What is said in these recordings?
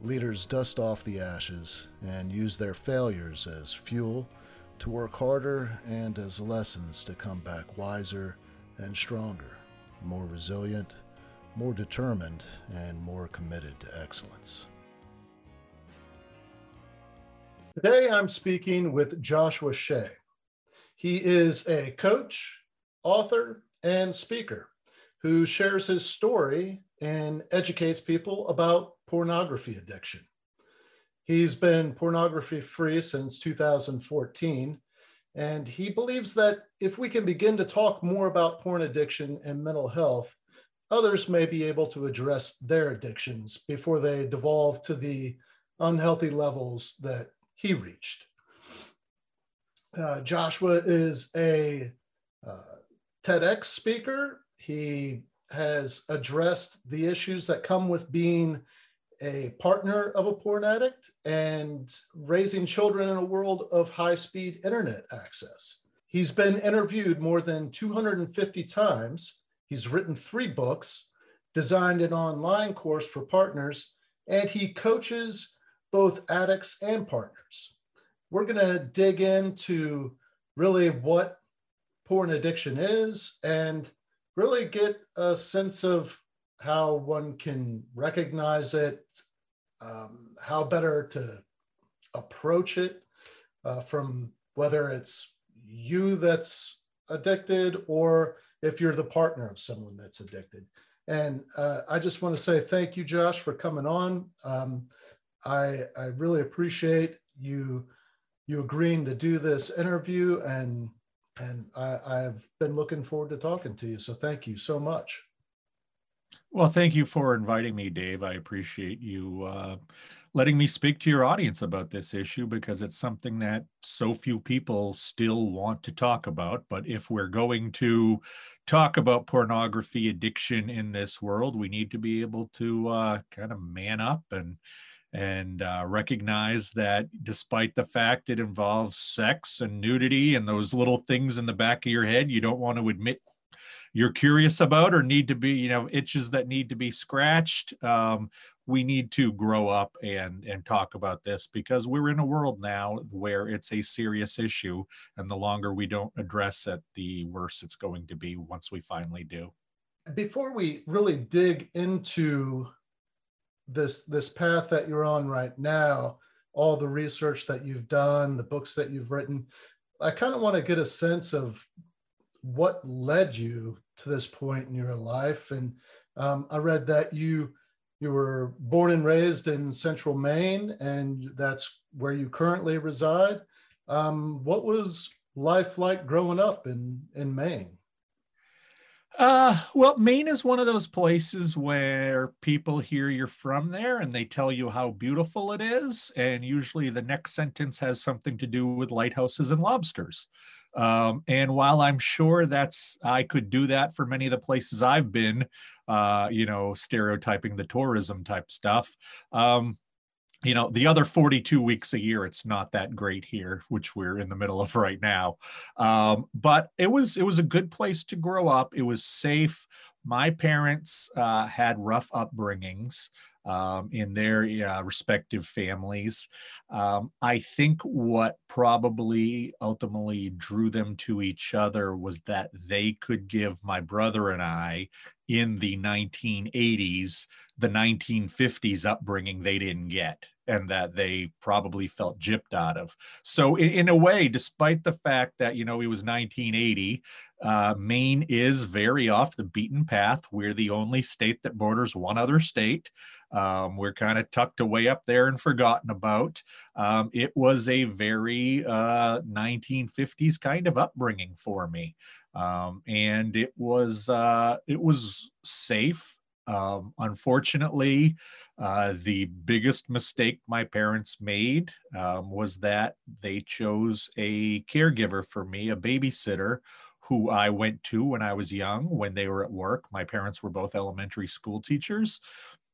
Leaders dust off the ashes and use their failures as fuel to work harder and as lessons to come back wiser and stronger, more resilient, more determined, and more committed to excellence. Today I'm speaking with Joshua Shea. He is a coach, author, and speaker who shares his story and educates people about pornography addiction. He's been pornography free since 2014, and he believes that if we can begin to talk more about porn addiction and mental health, others may be able to address their addictions before they devolve to the unhealthy levels that he reached. Uh, Joshua is a uh, TEDx speaker. He has addressed the issues that come with being a partner of a porn addict and raising children in a world of high speed internet access. He's been interviewed more than 250 times. He's written three books, designed an online course for partners, and he coaches both addicts and partners. We're going to dig into really what porn addiction is and really get a sense of how one can recognize it, um, how better to approach it uh, from whether it's you that's addicted or if you're the partner of someone that's addicted. And uh, I just want to say thank you, Josh, for coming on. Um, I, I really appreciate you you agreeing to do this interview and and I, I've been looking forward to talking to you. So thank you so much. Well, thank you for inviting me, Dave. I appreciate you uh, letting me speak to your audience about this issue because it's something that so few people still want to talk about. But if we're going to talk about pornography addiction in this world, we need to be able to uh, kind of man up and and uh, recognize that despite the fact it involves sex and nudity and those little things in the back of your head you don't want to admit you're curious about or need to be you know itches that need to be scratched um, we need to grow up and and talk about this because we're in a world now where it's a serious issue and the longer we don't address it the worse it's going to be once we finally do. Before we really dig into this this path that you're on right now all the research that you've done the books that you've written i kind of want to get a sense of what led you to this point in your life. And um, i read that you you were born and raised in central maine and that's where you currently reside. Um, what was life like growing up in in maine uh, well, Maine is one of those places where people hear you're from there and they tell you how beautiful it is. And usually the next sentence has something to do with lighthouses and lobsters. Um, and while I'm sure that's, I could do that for many of the places I've been, uh, you know, stereotyping the tourism type stuff. Um, you know the other 42 weeks a year it's not that great here which we're in the middle of right now. Um, but it was it was a good place to grow up. It was safe. My parents uh, had rough upbringings um, in their uh, respective families. Um, I think what probably ultimately drew them to each other was that they could give my brother and I in the 1980s the 1950s upbringing they didn't get and that they probably felt gypped out of. So, in, in, a way, despite the fact that you know it was 1980, uh, Maine is very off the beaten path. We're the only state that borders one other state. Um, we're kind of tucked away up there and forgotten about. Um, it was a very uh, 1950s kind of upbringing for me, um, and it was uh, it was safe Um, unfortunately, uh, the biggest mistake my parents made um, was that they chose a caregiver for me, a babysitter who I went to when I was young, when they were at work. My parents were both elementary school teachers.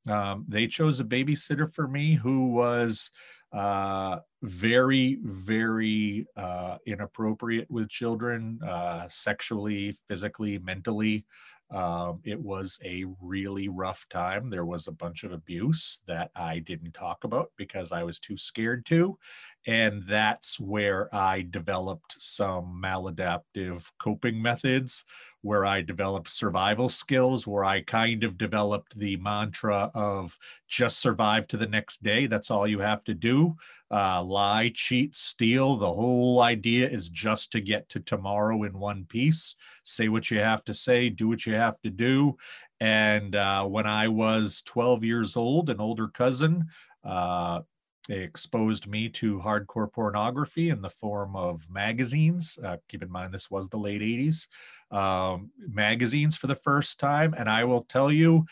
Um, they chose a babysitter for me who was uh, very, very uh, inappropriate with children, uh, sexually, physically, mentally. Um, it was a really rough time. There was a bunch of abuse that I didn't talk about because I was too scared to. And that's where I developed some maladaptive coping methods, where I developed survival skills, where I kind of developed the mantra of just survive to the next day. That's all you have to do. Uh, lie, cheat, steal. The whole idea is just to get to tomorrow in one piece. Say what you have to say, do what you have to do. And uh, when I was 12 years old, an older cousin, uh, they exposed me to hardcore pornography in the form of magazines. Uh, keep in mind, this was the late 80s. Um, magazines for the first time. And I will tell you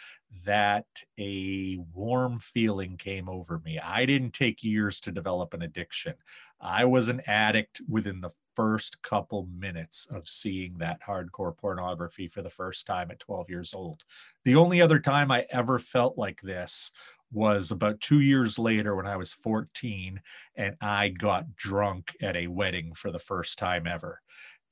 that a warm feeling came over me. I didn't take years to develop an addiction. I was an addict within the first couple minutes of seeing that hardcore pornography for the first time at 12 years old. The only other time I ever felt like this was about two years later when I was 14 and I got drunk at a wedding for the first time ever.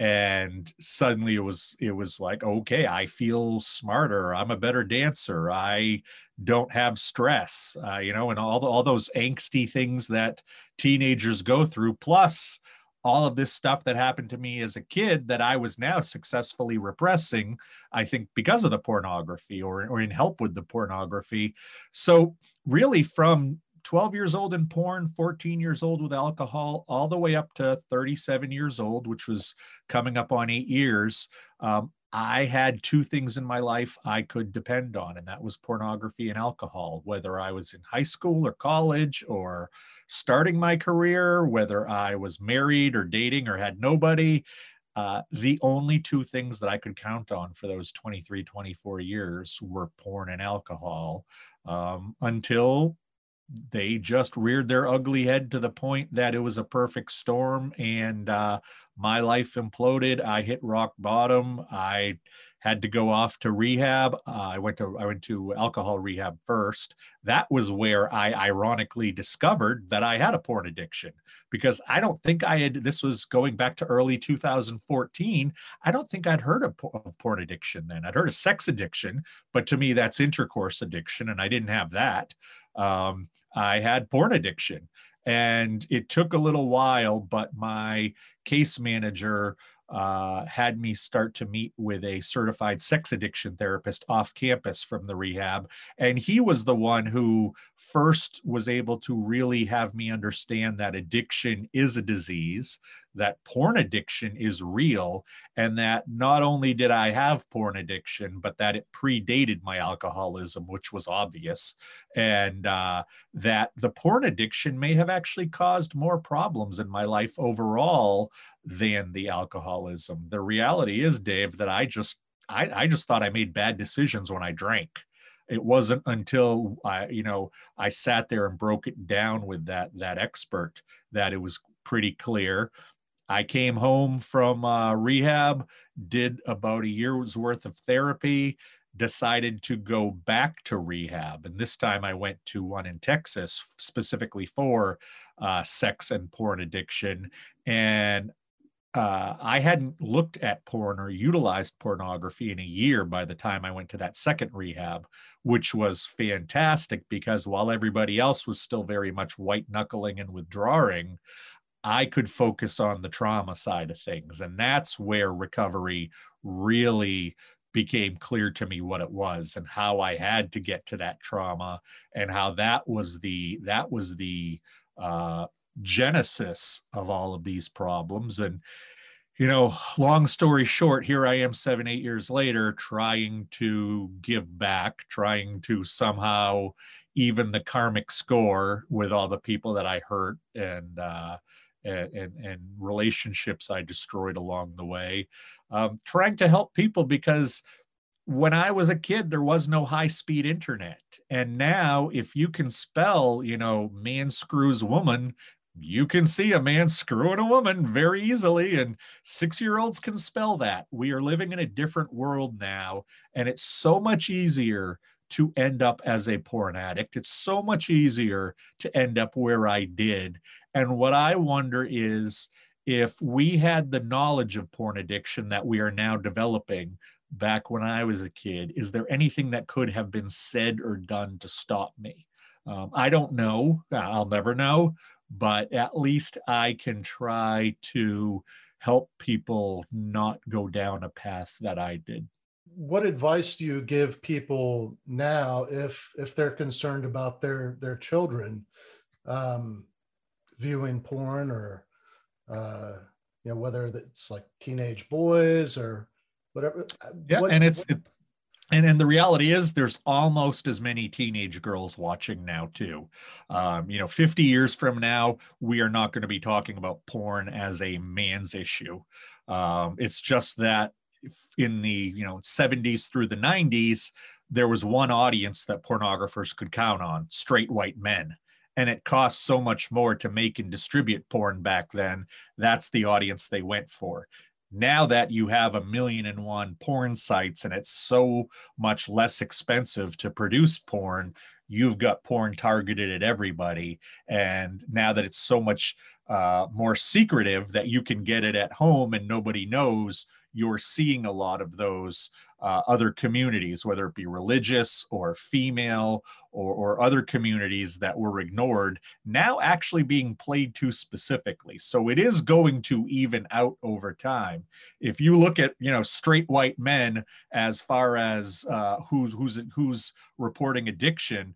And suddenly it was it was like, okay, I feel smarter. I'm a better dancer. I don't have stress, uh, you know, and all the, all those angsty things that teenagers go through. Plus, all of this stuff that happened to me as a kid that I was now successfully repressing, I think because of the pornography or, or in help with the pornography. So, really, from 12 years old in porn, 14 years old with alcohol, all the way up to 37 years old, which was coming up on eight years, um, I had two things in my life I could depend on, and that was pornography and alcohol, whether I was in high school or college or starting my career, whether I was married or dating or had nobody. Uh, the only two things that I could count on for those 23, 24 years were porn and alcohol um, until they just reared their ugly head to the point that it was a perfect storm and uh, my life imploded. I hit rock bottom. I had to go off to rehab. Uh, i went to i went to alcohol rehab first. That was where i ironically discovered that i had a porn addiction because i don't think i had this was going back to early 2014 i don't think i'd heard of, of porn addiction then. I'd heard of sex addiction but to me that's intercourse addiction and i didn't have that um, I had porn addiction. And it took a little while, but my case manager uh, had me start to meet with a certified sex addiction therapist off campus from the rehab. And he was the one who first was able to really have me understand that addiction is a disease, that porn addiction is real, and that not only did I have porn addiction, but that it predated my alcoholism, which was obvious, and uh, that the porn addiction may have actually caused more problems in my life overall than the alcoholism. The reality is, Dave, that I just I, I just thought I made bad decisions when I drank it wasn't until I, you know, I sat there and broke it down with that that expert that it was pretty clear. I came home from uh, rehab, did about a year's worth of therapy, decided to go back to rehab, and this time I went to one in Texas specifically for uh, sex and porn addiction, and uh, I hadn't looked at porn or utilized pornography in a year by the time I went to that second rehab, which was fantastic because while everybody else was still very much white knuckling and withdrawing, I could focus on the trauma side of things. And that's where recovery really became clear to me what it was and how I had to get to that trauma and how that was the that was the uh, genesis of all of these problems and you know long story short here i am seven eight years later trying to give back trying to somehow even the karmic score with all the people that i hurt and uh and, and, and relationships i destroyed along the way um, trying to help people because when I was a kid, there was no high speed internet. And now, if you can spell, you know, man screws woman, you can see a man screwing a woman very easily. And six year olds can spell that. We are living in a different world now. And it's so much easier to end up as a porn addict. It's so much easier to end up where I did. And what I wonder is if we had the knowledge of porn addiction that we are now developing back when I was a kid, is there anything that could have been said or done to stop me? Um, I don't know. I'll never know, but at least I can try to help people not go down a path that I did. What advice do you give people now if if they're concerned about their their children um, viewing porn or uh, you know whether it's like teenage boys or whatever. Yeah, what, and it's what, it, and and the reality is there's almost as many teenage girls watching now too um, you know 50 years from now we are not going to be talking about porn as a man's issue um, it's just that in the you know 70s through the 90s there was one audience that pornographers could count on straight white men and it cost so much more to make and distribute porn back then that's the audience they went for. Now that you have a million and one porn sites and it's so much less expensive to produce porn you've got porn targeted at everybody. And now that it's so much uh, more secretive that you can get it at home and nobody knows you're seeing a lot of those uh, other communities, whether it be religious or female or, or other communities that were ignored, now actually being played to specifically. So it is going to even out over time. If you look at you know straight white men as far as uh, who's who's who's reporting addiction,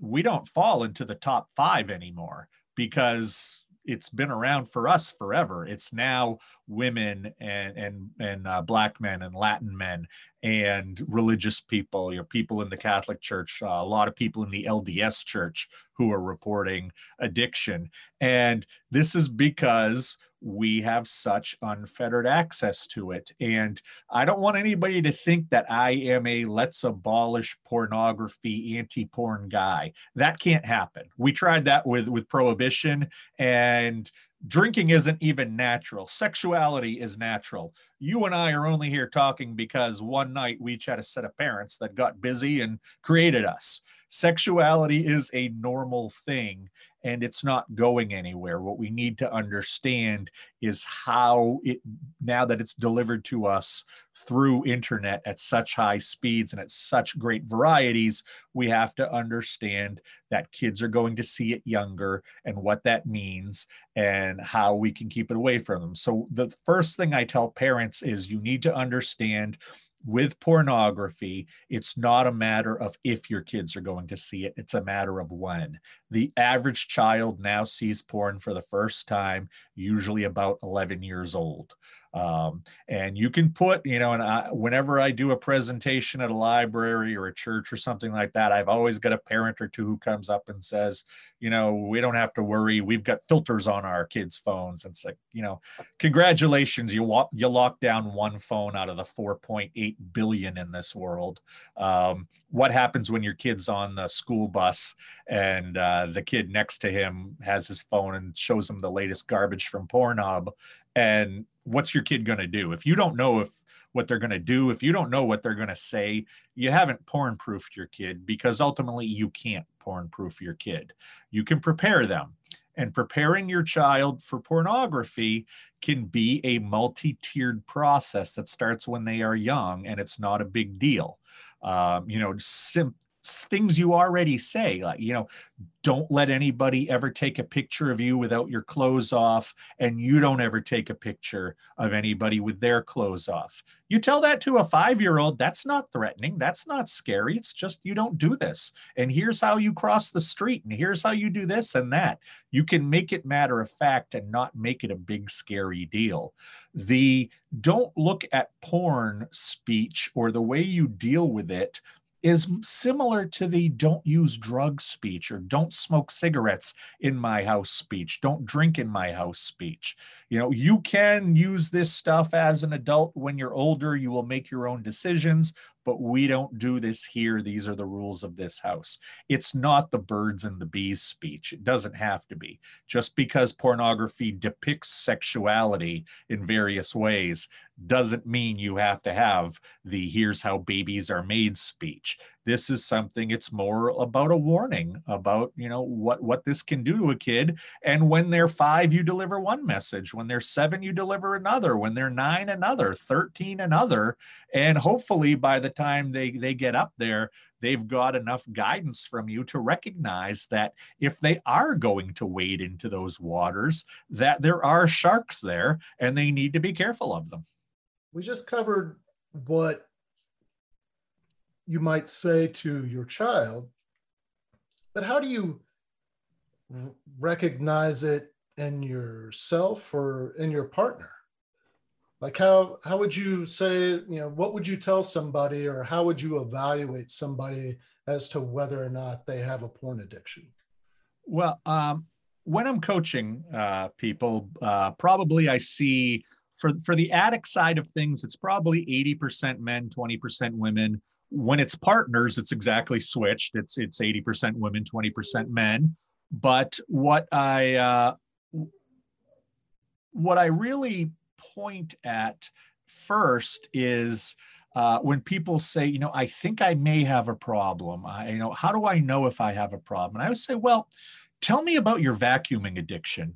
we don't fall into the top five anymore because it's been around for us forever. It's now women and and and uh, black men and Latin men and religious people, you know, people in the Catholic Church, uh, a lot of people in the LDS Church who are reporting addiction, and this is because we have such unfettered access to it. And I don't want anybody to think that I am a let's abolish pornography anti-porn guy. That can't happen. We tried that with with prohibition and drinking isn't even natural. Sexuality is natural. You and I are only here talking because one night we each had a set of parents that got busy and created us. Sexuality is a normal thing and it's not going anywhere. What we need to understand is how it, now that it's delivered to us through internet at such high speeds and at such great varieties, we have to understand that kids are going to see it younger and what that means and how we can keep it away from them. So, the first thing I tell parents is you need to understand with pornography, it's not a matter of if your kids are going to see it, it's a matter of when. The average child now sees porn for the first time, usually about 11 years old. Um, and you can put, you know, and I, whenever I do a presentation at a library or a church or something like that, I've always got a parent or two who comes up and says, you know, we don't have to worry. We've got filters on our kids' phones. And it's like, you know, congratulations, you walk, you lock down one phone out of the 4.8 billion in this world. Um, what happens when your kid's on the school bus and uh, the kid next to him has his phone and shows him the latest garbage from Pornhub? And what's your kid going to do? If you don't know if what they're going to do if you don't know what they're going to say you haven't porn proofed your kid because ultimately you can't porn proof your kid. You can prepare them. And preparing your child for pornography can be a multi-tiered process that starts when they are young and it's not a big deal. Um, you know sim- things you already say like you know don't let anybody ever take a picture of you without your clothes off and you don't ever take a picture of anybody with their clothes off. You tell that to a 5-year-old that's not threatening that's not scary it's just you don't do this and here's how you cross the street and here's how you do this and that. You can make it matter of fact and not make it a big scary deal. The don't look at porn speech or the way you deal with it is similar to the don't use drugs speech or don't smoke cigarettes in my house speech, don't drink in my house speech. You know, you can use this stuff as an adult when you're older, you will make your own decisions, but we don't do this here. These are the rules of this house. It's not the birds and the bees speech. It doesn't have to be. Just because pornography depicts sexuality in various ways doesn't mean you have to have the here's how babies are made speech this is something it's more about a warning about you know what what this can do to a kid. And when they're 5 you deliver one message. When they're 7 you deliver another. When they're 9 another. 13 another. And hopefully by the time they they get up there they've got enough guidance from you to recognize that if they are going to wade into those waters that there are sharks there and they need to be careful of them. We just covered what you might say to your child, but how do you recognize it in yourself or in your partner? Like how how would you say, you know, what would you tell somebody or how would you evaluate somebody as to whether or not they have a porn addiction? Well, um, when I'm coaching uh, people, uh, probably I see for for the addict side of things, it's probably 80% men, 20% women. When it's partners, it's exactly switched. It's it's 80% women, 20% men. But what I uh, what I really point at first is uh, when people say, you know, I think I may have a problem. I, you know, how do I know if I have a problem? And I would say, well, tell me about your vacuuming addiction.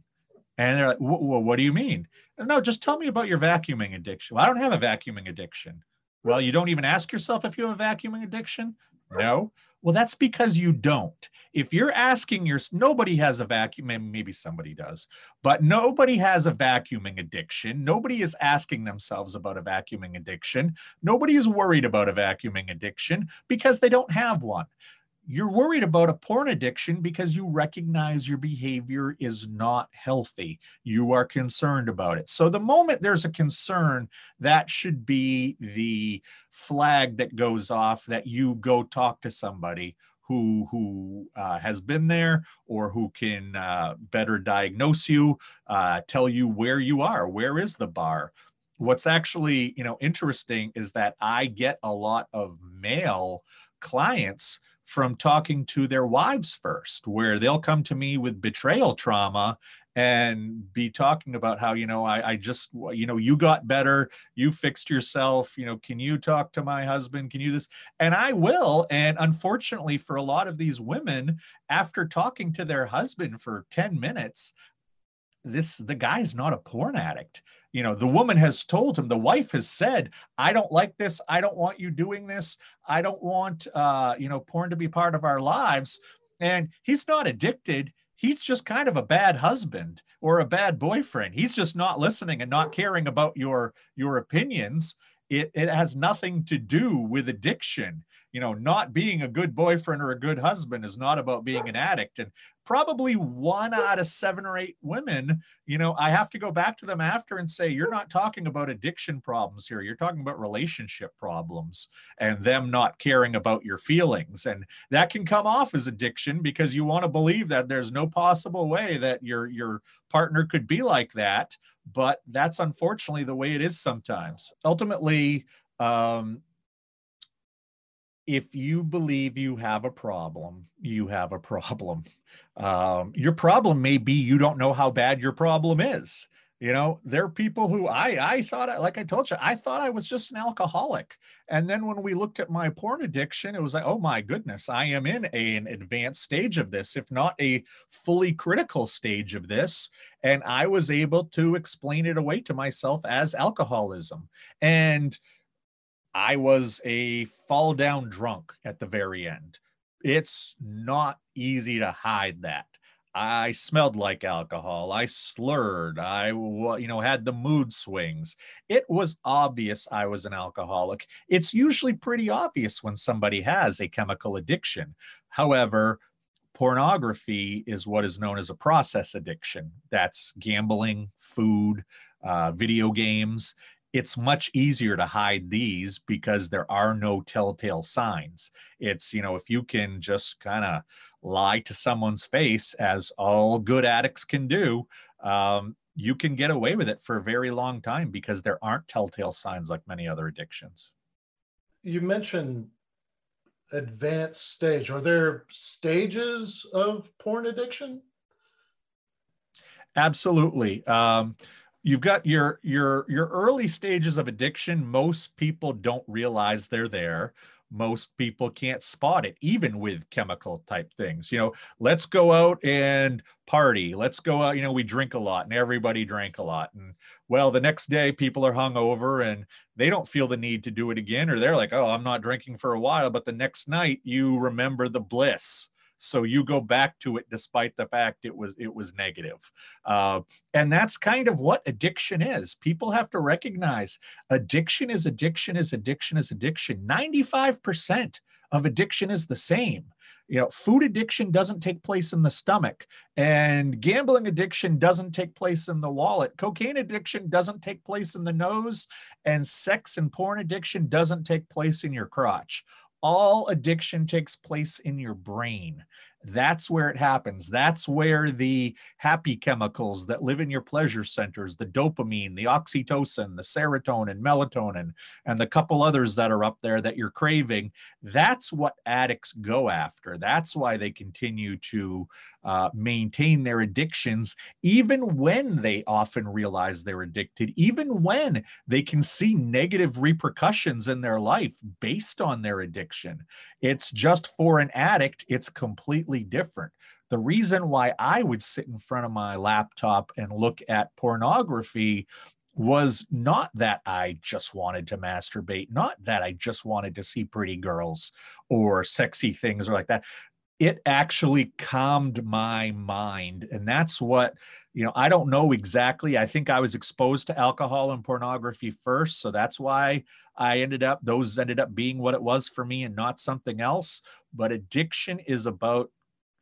And they're like, well, what do you mean? No, just tell me about your vacuuming addiction. Well, I don't have a vacuuming addiction. Well, you don't even ask yourself if you have a vacuuming addiction? No. Well, that's because you don't. If you're asking your nobody has a vacuum, maybe somebody does, but nobody has a vacuuming addiction. Nobody is asking themselves about a vacuuming addiction. Nobody is worried about a vacuuming addiction because they don't have one you're worried about a porn addiction because you recognize your behavior is not healthy. You are concerned about it. So, the moment there's a concern, that should be the flag that goes off that you go talk to somebody who who uh, has been there or who can uh, better diagnose you, uh, tell you where you are, where is the bar. What's actually you know interesting is that I get a lot of male clients from talking to their wives first, where they'll come to me with betrayal trauma and be talking about how you know I, I just you know you got better you fixed yourself you know can you talk to my husband? Can you this? And i will and unfortunately for a lot of these women after talking to their husband for 10 minutes this the guy's not a porn addict. You know the woman has told him the wife has said i don't like this. I don't want you doing this. I don't want uh you know porn to be part of our lives. And he's not addicted. He's just kind of a bad husband or a bad boyfriend. He's just not listening and not caring about your your opinions. It, it has nothing to do with addiction you know not being a good boyfriend or a good husband is not about being an addict and probably one out of seven or eight women, you know, I have to go back to them after and say, you're not talking about addiction problems here. You're talking about relationship problems and them not caring about your feelings. And that can come off as addiction because you want to believe that there's no possible way that your, your partner could be like that. But that's unfortunately the way it is sometimes. Ultimately, um, if you believe you have a problem, you have a problem. Um, your problem may be you don't know how bad your problem is. You know, there are people who I I thought like I told you, I thought I was just an alcoholic. And then when we looked at my porn addiction, it was like, oh my goodness, I am in a, an advanced stage of this, if not a fully critical stage of this. And I was able to explain it away to myself as alcoholism. And I was a fall down drunk at the very end. It's not easy to hide that. I smelled like alcohol. I slurred. I, you know, had the mood swings. It was obvious I was an alcoholic. It's usually pretty obvious when somebody has a chemical addiction. However, pornography is what is known as a process addiction. That's gambling, food, uh, video games it's much easier to hide these because there are no telltale signs. It's, you know, if you can just kind of lie to someone's face, as all good addicts can do, um, you can get away with it for a very long time because there aren't telltale signs like many other addictions. you mentioned advanced stage. Are there stages of porn addiction? Absolutely. Um, you've got your your your early stages of addiction. Most people don't realize they're there most people can't spot it, even with chemical type things. You know, let's go out and party. Let's go out. You know, we drink a lot and everybody drank a lot. And well, the next day people are hungover and they don't feel the need to do it again, or they're like, oh, I'm not drinking for a while. But the next night you remember the bliss so you go back to it despite the fact it was it was negative. Uh, and that's kind of what addiction is. People have to recognize addiction is addiction is addiction is addiction. 95% of addiction is the same. You know food addiction doesn't take place in the stomach and gambling addiction doesn't take place in the wallet. Cocaine addiction doesn't take place in the nose and sex and porn addiction doesn't take place in your crotch all addiction takes place in your brain. That's where it happens. That's where the happy chemicals that live in your pleasure centers, the dopamine, the oxytocin, the serotonin, melatonin, and the couple others that are up there that you're craving, that's what addicts go after. That's why they continue to uh, maintain their addictions, even when they often realize they're addicted, even when they can see negative repercussions in their life based on their addiction. It's just for an addict, it's completely different. The reason why I would sit in front of my laptop and look at pornography was not that I just wanted to masturbate, not that I just wanted to see pretty girls or sexy things or like that. It actually calmed my mind. And that's what, you know, I don't know exactly. I think I was exposed to alcohol and pornography first. So that's why I ended up, those ended up being what it was for me and not something else. But addiction is about,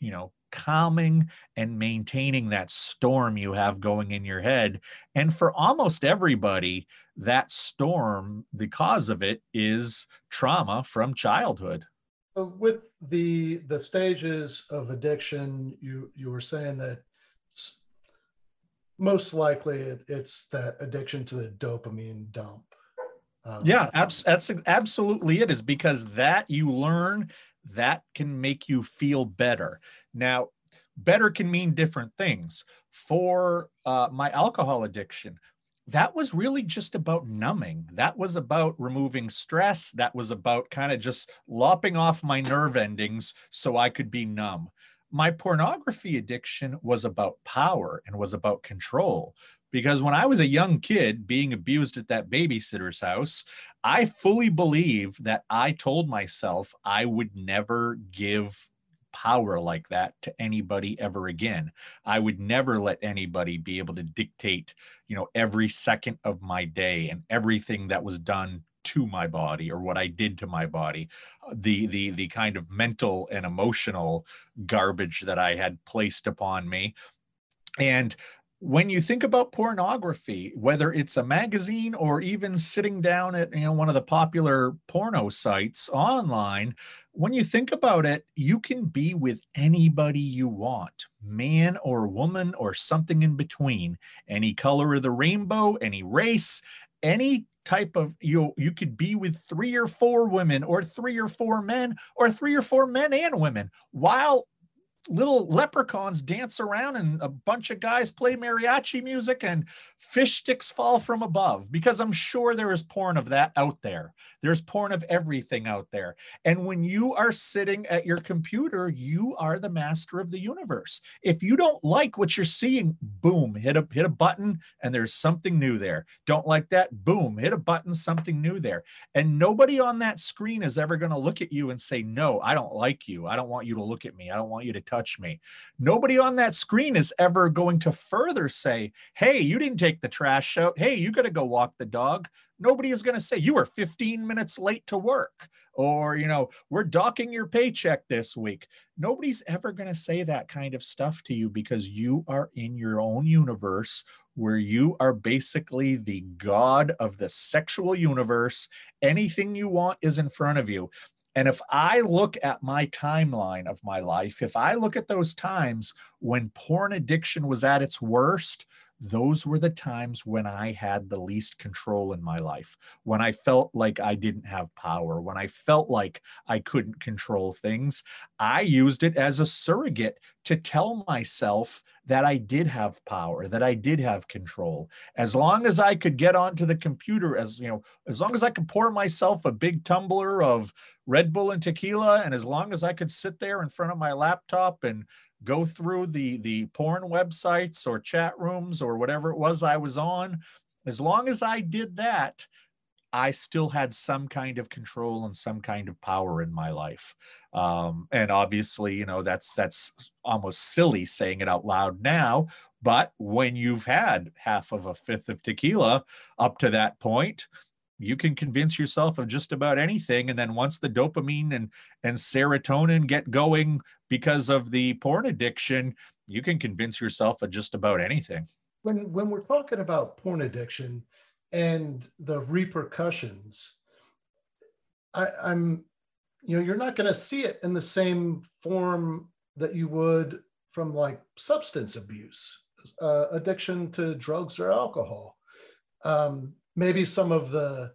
you know, calming and maintaining that storm you have going in your head. And for almost everybody, that storm, the cause of it is trauma from childhood. With the the stages of addiction, you you were saying that most likely it, it's that addiction to the dopamine dump. Um, yeah, abs- that's absolutely it. Is because that you learn that can make you feel better. Now, better can mean different things. For uh, my alcohol addiction, that was really just about numbing. That was about removing stress. That was about kind of just lopping off my nerve endings so I could be numb. My pornography addiction was about power and was about control. Because when I was a young kid being abused at that babysitter's house, I fully believe that I told myself I would never give power like that to anybody ever again. I would never let anybody be able to dictate, you know, every second of my day and everything that was done to my body or what I did to my body, the the the kind of mental and emotional garbage that I had placed upon me. And when you think about pornography, whether it's a magazine or even sitting down at you know one of the popular porno sites online, when you think about it, you can be with anybody you want, man or woman or something in between, any color of the rainbow, any race, any type of you you could be with three or four women or three or four men or three or four men and women while little leprechauns dance around and a bunch of guys play mariachi music and fish sticks fall from above because I'm sure there is porn of that out there. There's porn of everything out there. And when you are sitting at your computer, you are the master of the universe. If you don't like what you're seeing, boom, hit a hit a button and there's something new there. Don't like that? Boom, hit a button, something new there. And nobody on that screen is ever going to look at you and say, "No, I don't like you. I don't want you to look at me. I don't want you to touch me." Nobody on that screen is ever going to further say, "Hey, you didn't take the trash out. Hey, you got to go walk the dog." Nobody is going to say you were 15 minutes late to work or, you know, we're docking your paycheck this week. Nobody's ever going to say that kind of stuff to you because you are in your own universe where you are basically the god of the sexual universe. Anything you want is in front of you. And if I look at my timeline of my life, if I look at those times when porn addiction was at its worst, those were the times when I had the least control in my life, when I felt like I didn't have power, when I felt like I couldn't control things. I used it as a surrogate to tell myself that I did have power, that I did have control. As long as I could get onto the computer, as you know, as long as I could pour myself a big tumbler of Red Bull and tequila, and as long as I could sit there in front of my laptop and go through the the porn websites or chat rooms or whatever it was I was on, as long as I did that, I still had some kind of control and some kind of power in my life. Um, and obviously, you know, that's that's almost silly saying it out loud now. But when you've had half of a fifth of tequila up to that point, you can convince yourself of just about anything. And then once the dopamine and, and serotonin get going because of the porn addiction, you can convince yourself of just about anything. When when we're talking about porn addiction, and the repercussions I, i'm you know you're not going to see it in the same form that you would from like substance abuse uh, addiction to drugs or alcohol. Um, maybe some of the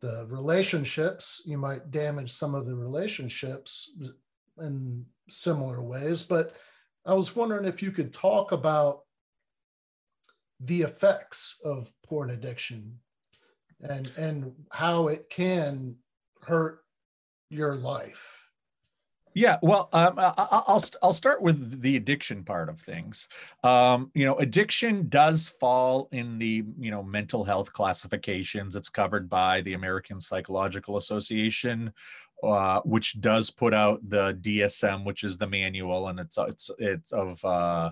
the relationships you might damage some of the relationships in similar ways but i was wondering if you could talk about the effects of porn addiction and and how it can hurt your life yeah, well, um, I'll I'll start with the addiction part of things. Um, you know, addiction does fall in the you know mental health classifications. It's covered by the American Psychological Association, uh, which does put out the DSM, which is the manual, and it's it's it's of uh,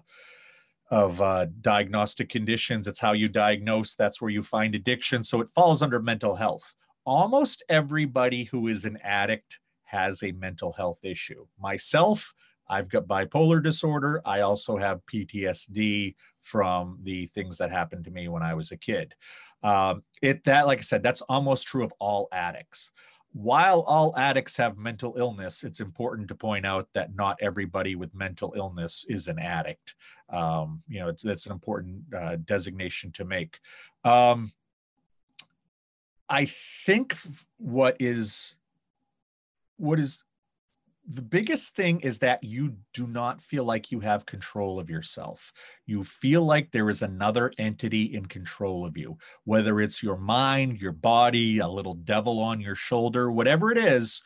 of uh, diagnostic conditions. It's how you diagnose. That's where you find addiction. So it falls under mental health. Almost everybody who is an addict has a mental health issue. Myself, I've got bipolar disorder. I also have PTSD from the things that happened to me when I was a kid. Um, it that, like I said, that's almost true of all addicts while all addicts have mental illness, it's important to point out that not everybody with mental illness is an addict. Um, you know, it's that's an important uh, designation to make. Um, I think what is what is the biggest thing is that you do not feel like you have control of yourself. You feel like there is another entity in control of you, whether it's your mind, your body, a little devil on your shoulder, whatever it is.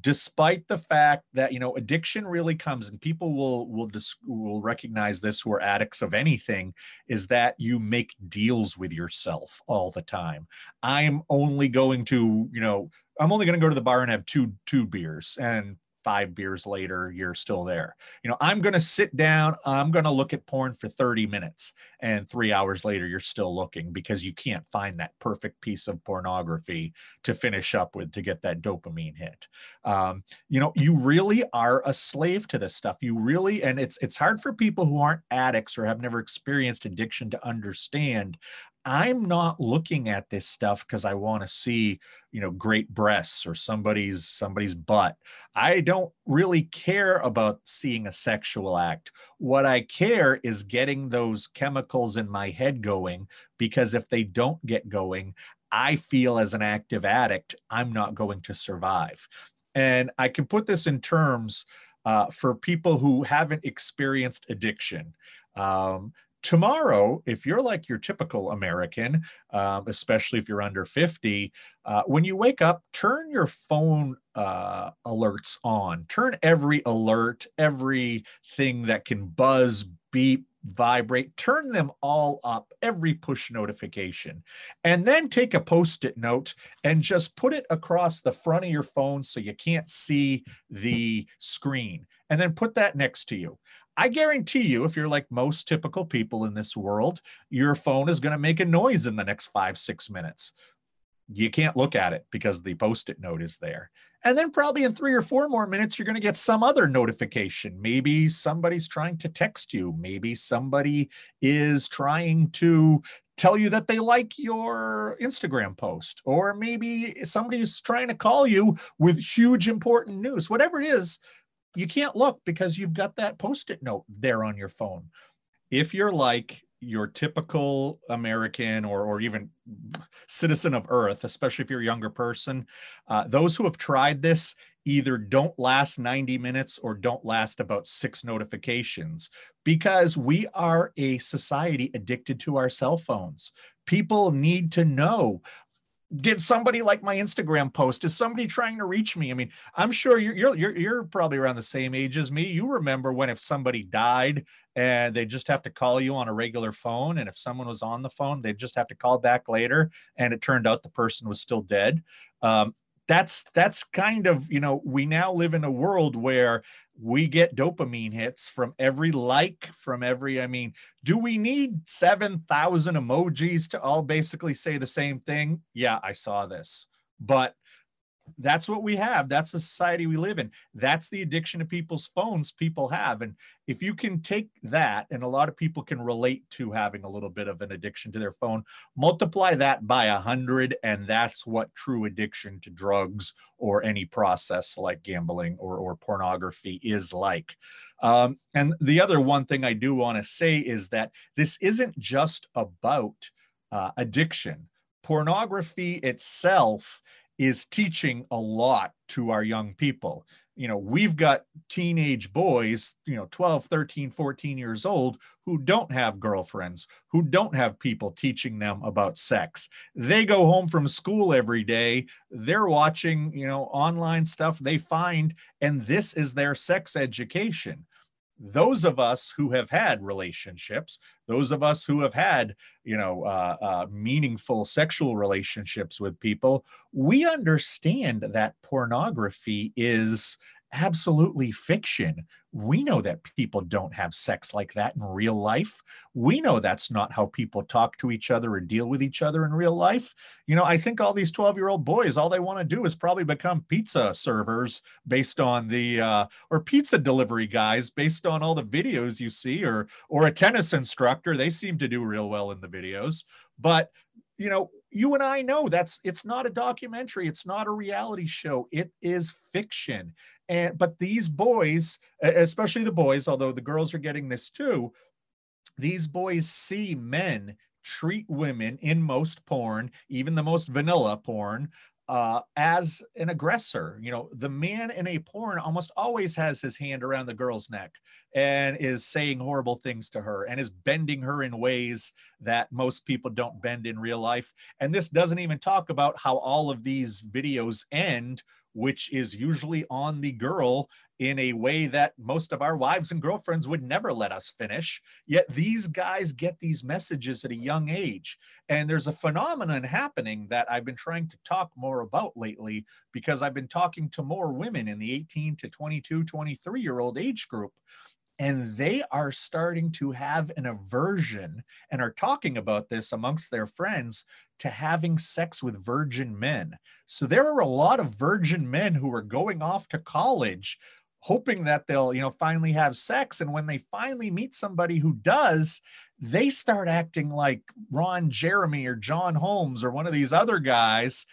Despite the fact that you know addiction really comes, and people will will dis- will recognize this who are addicts of anything, is that you make deals with yourself all the time. I'm only going to you know I'm only going to go to the bar and have two two beers, and five beers later you're still there. You know i'm going to sit down i'm going to look at porn for 30 minutes and 3 hours later you're still looking because you can't find that perfect piece of pornography to finish up with to get that dopamine hit. Um, you know you really are a slave to this stuff. You really and it's it's hard for people who aren't addicts or have never experienced addiction to understand I'm not looking at this stuff because I want to see, you know, great breasts or somebody's somebody's butt. I don't really care about seeing a sexual act. What I care is getting those chemicals in my head going because if they don't get going, I feel as an active addict, I'm not going to survive. And I can put this in terms uh, for people who haven't experienced addiction. Um, tomorrow, if you're like your typical American, um, especially if you're under 50, uh, when you wake up, turn your phone uh, alerts on. Turn every alert, everything that can buzz, beep, vibrate, turn them all up, every push notification. And then take a post it note and just put it across the front of your phone so you can't see the screen. And then put that next to you. I guarantee you, if you're like most typical people in this world, your phone is going to make a noise in the next five, six minutes. You can't look at it because the post it note is there. And then, probably in three or four more minutes, you're going to get some other notification. Maybe somebody's trying to text you. Maybe somebody is trying to tell you that they like your Instagram post. Or maybe somebody's trying to call you with huge important news. Whatever it is, you can't look because you've got that post-it note there on your phone. If you're like your typical American or, or even citizen of Earth, especially if you're a younger person, uh, those who have tried this either don't last 90 minutes or don't last about six notifications because we are a society addicted to our cell phones. People need to know did somebody like my Instagram post? Is somebody trying to reach me? I mean, I'm sure you're you're you're, probably around the same age as me. You remember when if somebody died and they just have to call you on a regular phone, and if someone was on the phone, they'd just have to call back later, and it turned out the person was still dead. Um, that's that's kind of you know we now live in a world where we get dopamine hits from every like from every i mean do we need 7000 emojis to all basically say the same thing? Yeah i saw this. But that's what we have. That's the society we live in. That's the addiction to people's phones people have. And if you can take that, and a lot of people can relate to having a little bit of an addiction to their phone, multiply that by a hundred, and that's what true addiction to drugs or any process like gambling or, or pornography is like. Um, and the other one thing I do want to say is that this isn't just about uh, addiction. Pornography itself is teaching a lot to our young people. You know, we've got teenage boys, you know, 12, 13, 14 years old who don't have girlfriends, who don't have people teaching them about sex. They go home from school every day, they're watching, you know, online stuff they find, and this is their sex education those of us who have had relationships those of us who have had you know uh, uh, meaningful sexual relationships with people we understand that pornography is absolutely fiction. We know that people don't have sex like that in real life. We know that's not how people talk to each other or deal with each other in real life. You know, I think all these 12 year old boys, all they want to do is probably become pizza servers based on the, uh, or pizza delivery guys based on all the videos you see, or, or a tennis instructor. They seem to do real well in the videos. But you know, you and I know that's it's not a documentary, it's not a reality show, it is fiction. And but these boys, especially the boys, although the girls are getting this too, these boys see men treat women in most porn, even the most vanilla porn, uh, as an aggressor. You know, the man in a porn almost always has his hand around the girl's neck and is saying horrible things to her and is bending her in ways that most people don't bend in real life. And this doesn't even talk about how all of these videos end which is usually on the girl in a way that most of our wives and girlfriends would never let us finish. Yet these guys get these messages at a young age. And there's a phenomenon happening that I've been trying to talk more about lately because I've been talking to more women in the 18 to 22, 23 year old age group and they are starting to have an aversion and are talking about this amongst their friends to having sex with virgin men. So there are a lot of virgin men who are going off to college hoping that they'll, you know, finally have sex and when they finally meet somebody who does, they start acting like Ron Jeremy or John Holmes or one of these other guys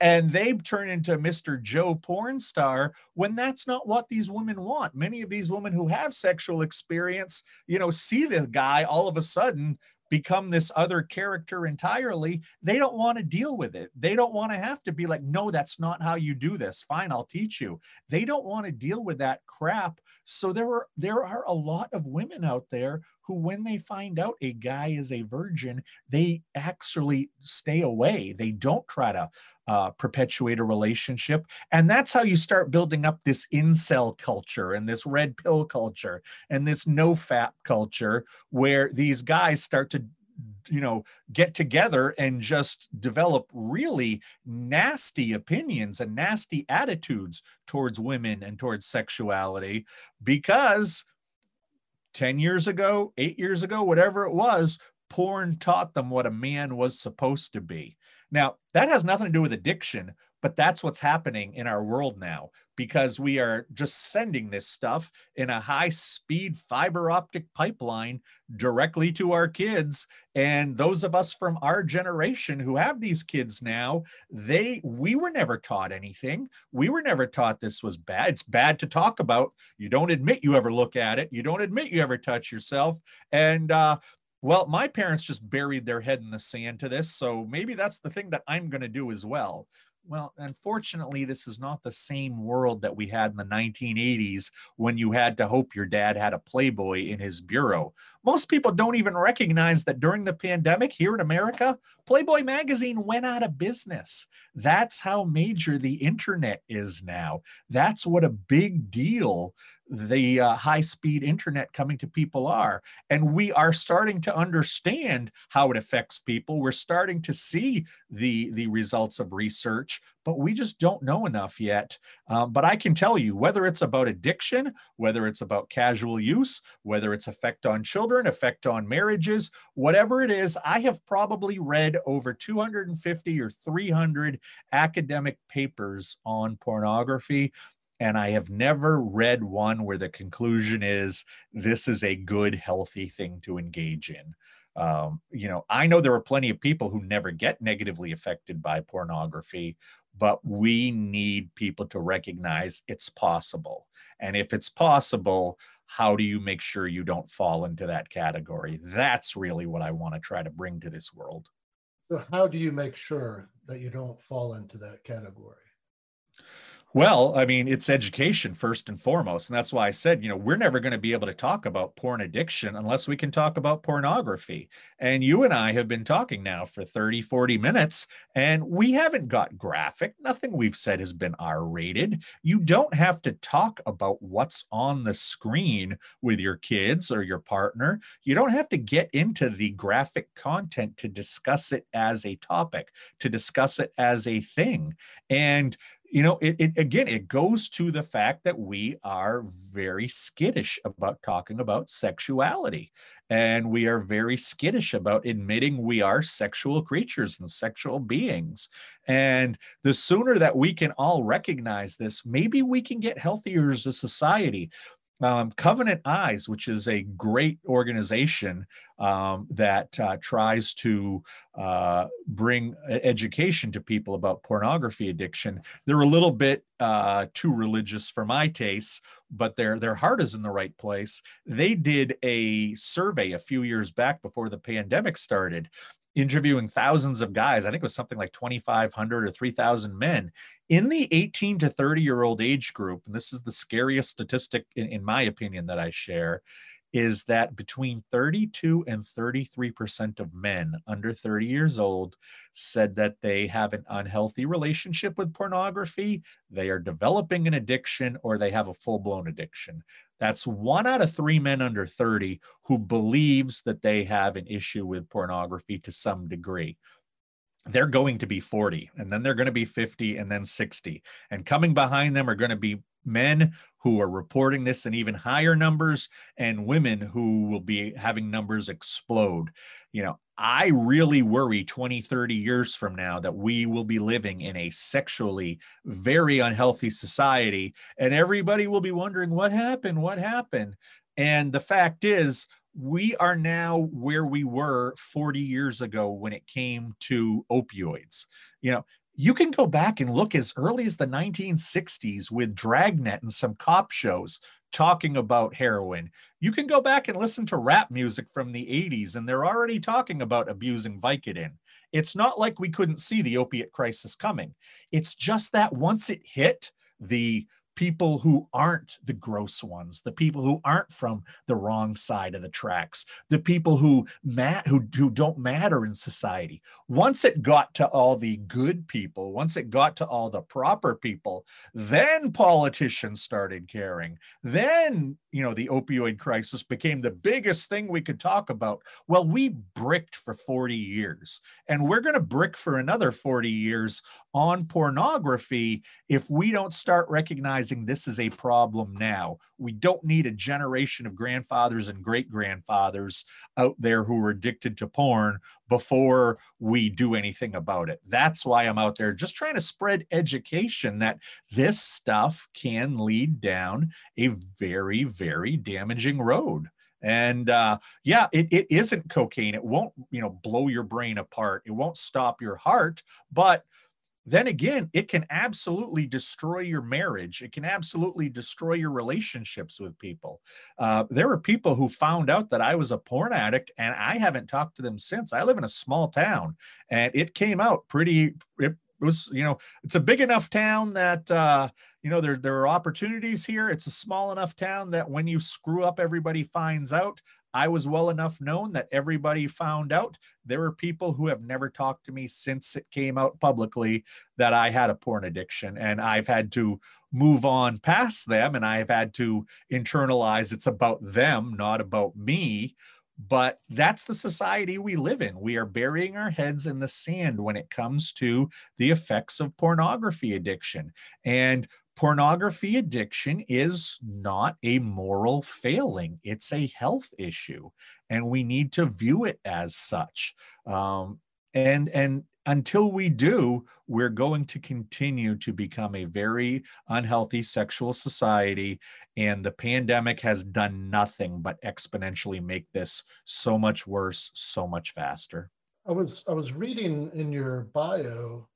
and they turn into Mr. Joe porn star when that's not what these women want. Many of these women who have sexual experience, you know, see the guy all of a sudden become this other character entirely. They don't want to deal with it. They don't want to have to be like, no, that's not how you do this. Fine, I'll teach you. They don't want to deal with that crap. So there are there are a lot of women out there who, when they find out a guy is a virgin, they actually stay away. They don't try to uh, perpetuate a relationship. And that's how you start building up this incel culture and this red pill culture and this no fap culture where these guys start to you know get together and just develop really nasty opinions and nasty attitudes towards women and towards sexuality because 10 years ago 8 years ago whatever it was porn taught them what a man was supposed to be now, that has nothing to do with addiction, but that's what's happening in our world now because we are just sending this stuff in a high speed fiber optic pipeline directly to our kids. And those of us from our generation who have these kids now they we were never taught anything. We were never taught this was bad. It's bad to talk about. You don't admit you ever look at it. You don't admit you ever touch yourself. And uh Well, my parents just buried their head in the sand to this. So maybe that's the thing that I'm going to do as well. Well, unfortunately, this is not the same world that we had in the 1980s when you had to hope your dad had a Playboy in his bureau. Most people don't even recognize that during the pandemic here in America, Playboy magazine went out of business. That's how major the internet is now. That's what a big deal the uh, high speed internet coming to people are. And we are starting to understand how it affects people. We're starting to see the, the results of research, but we just don't know enough yet. Um, but I can tell you whether it's about addiction, whether it's about casual use, whether it's effect on children, effect on marriages, whatever it is, I have probably read over 250 or 300 academic papers on pornography and I have never read one where the conclusion is this is a good, healthy thing to engage in. Um, you know, I know there are plenty of people who never get negatively affected by pornography, but we need people to recognize it's possible. And if it's possible, how do you make sure you don't fall into that category? That's really what I want to try to bring to this world. So, how do you make sure that you don't fall into that category? Well, I mean, it's education first and foremost. And that's why I said, you know, we're never going to be able to talk about porn addiction unless we can talk about pornography. And you and I have been talking now for 30, 40 minutes, and we haven't got graphic. Nothing we've said has been R rated. You don't have to talk about what's on the screen with your kids or your partner. You don't have to get into the graphic content to discuss it as a topic, to discuss it as a thing. And you know it, it, again it goes to the fact that we are very skittish about talking about sexuality. And we are very skittish about admitting we are sexual creatures and sexual beings. And the sooner that we can all recognize this maybe we can get healthier as a society um, Covenant Eyes, which is a great organization um, that uh, tries to uh, bring education to people about pornography addiction. They're a little bit uh, too religious for my tastes, but their their heart is in the right place. They did a survey a few years back before the pandemic started, interviewing thousands of guys. I think it was something like 2,500 or 3,000 men in the 18 to 30 year old age group. And this is the scariest statistic, in, in my opinion, that I share is that between 32 and 33% of men under 30 years old said that they have an unhealthy relationship with pornography, they are developing an addiction, or they have a full blown addiction. That's one out of three men under 30 who believes that they have an issue with pornography to some degree they're going to be 40 and then they're going to be 50 and then 60 and coming behind them are going to be men who are reporting this in even higher numbers and women who will be having numbers explode. You know, I really worry 20, 30 years from now that we will be living in a sexually very unhealthy society and everybody will be wondering what happened, what happened. And the fact is, we are now where we were 40 years ago when it came to opioids. You know, you can go back and look as early as the 1960s with Dragnet and some cop shows talking about heroin. You can go back and listen to rap music from the 80s, and they're already talking about abusing Vicodin. It's not like we couldn't see the opiate crisis coming. It's just that once it hit, the people who aren't the gross ones, the people who aren't from the wrong side of the tracks, the people who mat who, who don't matter in society. Once it got to all the good people, once it got to all the proper people, then politicians started caring. Then, you know, the opioid crisis became the biggest thing we could talk about. Well, we bricked for 40 years, and we're going to brick for another 40 years on pornography if we don't start recognizing this is a problem now. We don't need a generation of grandfathers and great grandfathers out there who are addicted to porn before we do anything about it. That's why I'm out there just trying to spread education that this stuff can lead down a very, very damaging road. And uh, yeah it, it isn't cocaine. It won't you know blow your brain apart. It won't stop your heart but then again, it can absolutely destroy your marriage. It can absolutely destroy your relationships with people. Uh, there are people who found out that I was a porn addict, and I haven't talked to them since. I live in a small town, and it came out pretty. It was, you know, it's a big enough town that uh, you know there there are opportunities here. It's a small enough town that when you screw up, everybody finds out. I was well enough known that everybody found out. There are people who have never talked to me since it came out publicly that I had a porn addiction, and I've had to move on past them and I've had to internalize it's about them, not about me. But that's the society we live in. We are burying our heads in the sand when it comes to the effects of pornography addiction. And pornography addiction is not a moral failing. It's a health issue and we need to view it as such. Um, and and until we do we're going to continue to become a very unhealthy sexual society and the pandemic has done nothing but exponentially make this so much worse so much faster. I was i was reading in your bio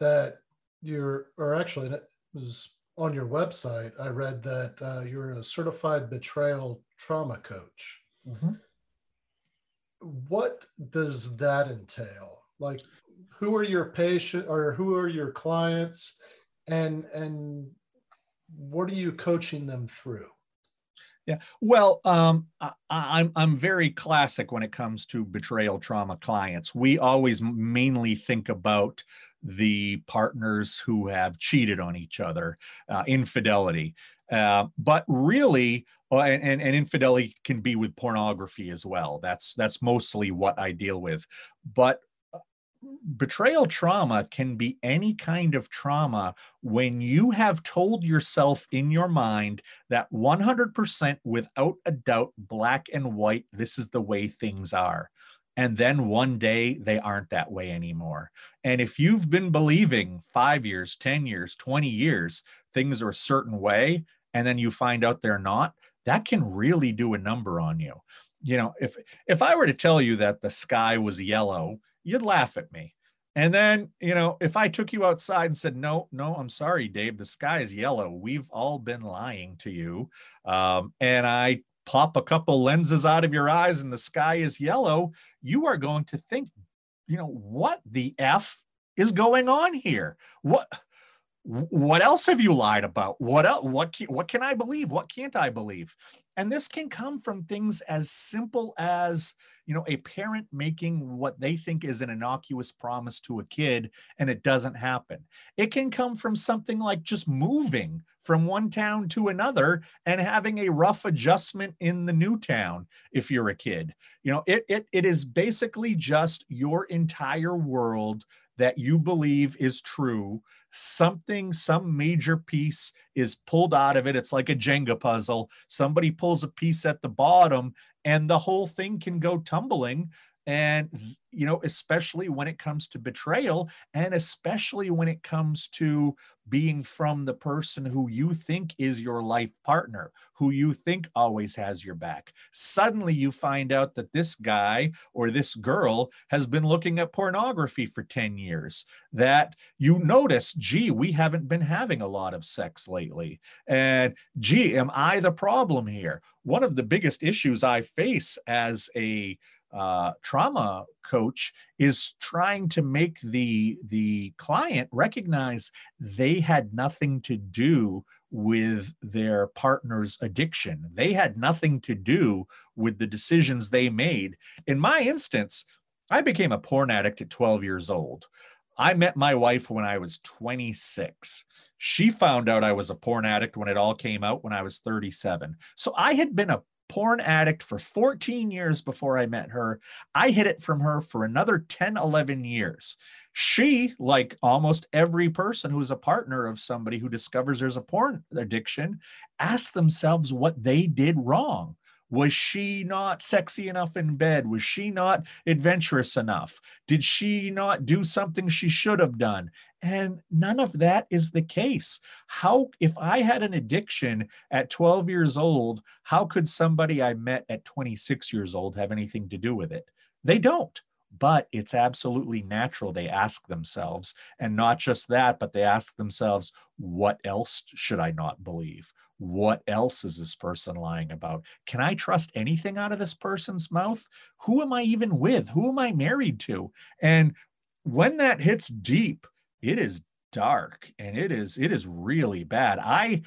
that you're or actually was on your website, I read that uh, you're a certified betrayal trauma coach. Mm-hmm. What does that entail? Like, who are your patient or who are your clients, and and what are you coaching them through? Yeah, well, um, I, I'm I'm very classic when it comes to betrayal trauma clients. We always mainly think about the partners who have cheated on each other, uh, infidelity. Uh, but really, uh, and, and infidelity can be with pornography as well. That's that's mostly what I deal with. But betrayal trauma can be any kind of trauma when you have told yourself in your mind that 100% without a doubt, black and white, this is the way things are. And then one day they aren't that way anymore. And if you've been believing five years, 10 years, 20 years, things are a certain way, and then you find out they're not, that can really do a number on you. You know, if if I were to tell you that the sky was yellow you'd laugh at me. And then, you know, if I took you outside and said, no, no, I'm sorry, Dave, the sky is yellow. We've all been lying to you. Um, and I pop a couple lenses out of your eyes and the sky is yellow, you are going to think, you know, what the F is going on here? What? What else have you lied about? What else? What can, what can I believe? What can't I believe? And this can come from things as simple as, you know, a parent making what they think is an innocuous promise to a kid and it doesn't happen. It can come from something like just moving from one town to another and having a rough adjustment in the new town if you're a kid. You know, it it, it is basically just your entire world that you believe is true something some major piece is pulled out of it. It's like a jenga puzzle. Somebody pulls a piece at the bottom and the whole thing can go tumbling and mm-hmm. you know especially when it comes to betrayal and especially when it comes to being from the person who you think is your life partner who you think always has your back. Suddenly you find out that this guy or this girl has been looking at pornography for 10 years that you notice gee we haven't been having a lot of sex lately and gee am i the problem here? One of the biggest issues i face as a uh, trauma coach is trying to make the the client recognize they had nothing to do with their partner's addiction. They had nothing to do with the decisions they made. In my instance i became a porn addict at 12 years old. I met my wife when i was 26 she found out i was a porn addict when it all came out when i was 37 so i had been a porn addict for 14 years before I met her. I hid it from her for another 10, 11 years. She, like almost every person who is a partner of somebody who discovers there's a porn addiction, asks themselves what they did wrong. Was she not sexy enough in bed? Was she not adventurous enough? Did she not do something she should have done? And none of that is the case. How, if I had an addiction at 12 years old, how could somebody I met at 26 years old have anything to do with it? They don't. but it's absolutely natural they ask themselves and not just that but they ask themselves what else should i not believe what else is this person lying about can i trust anything out of this person's mouth who am i even with who am i married to and when that hits deep it is dark and it is it is really bad. I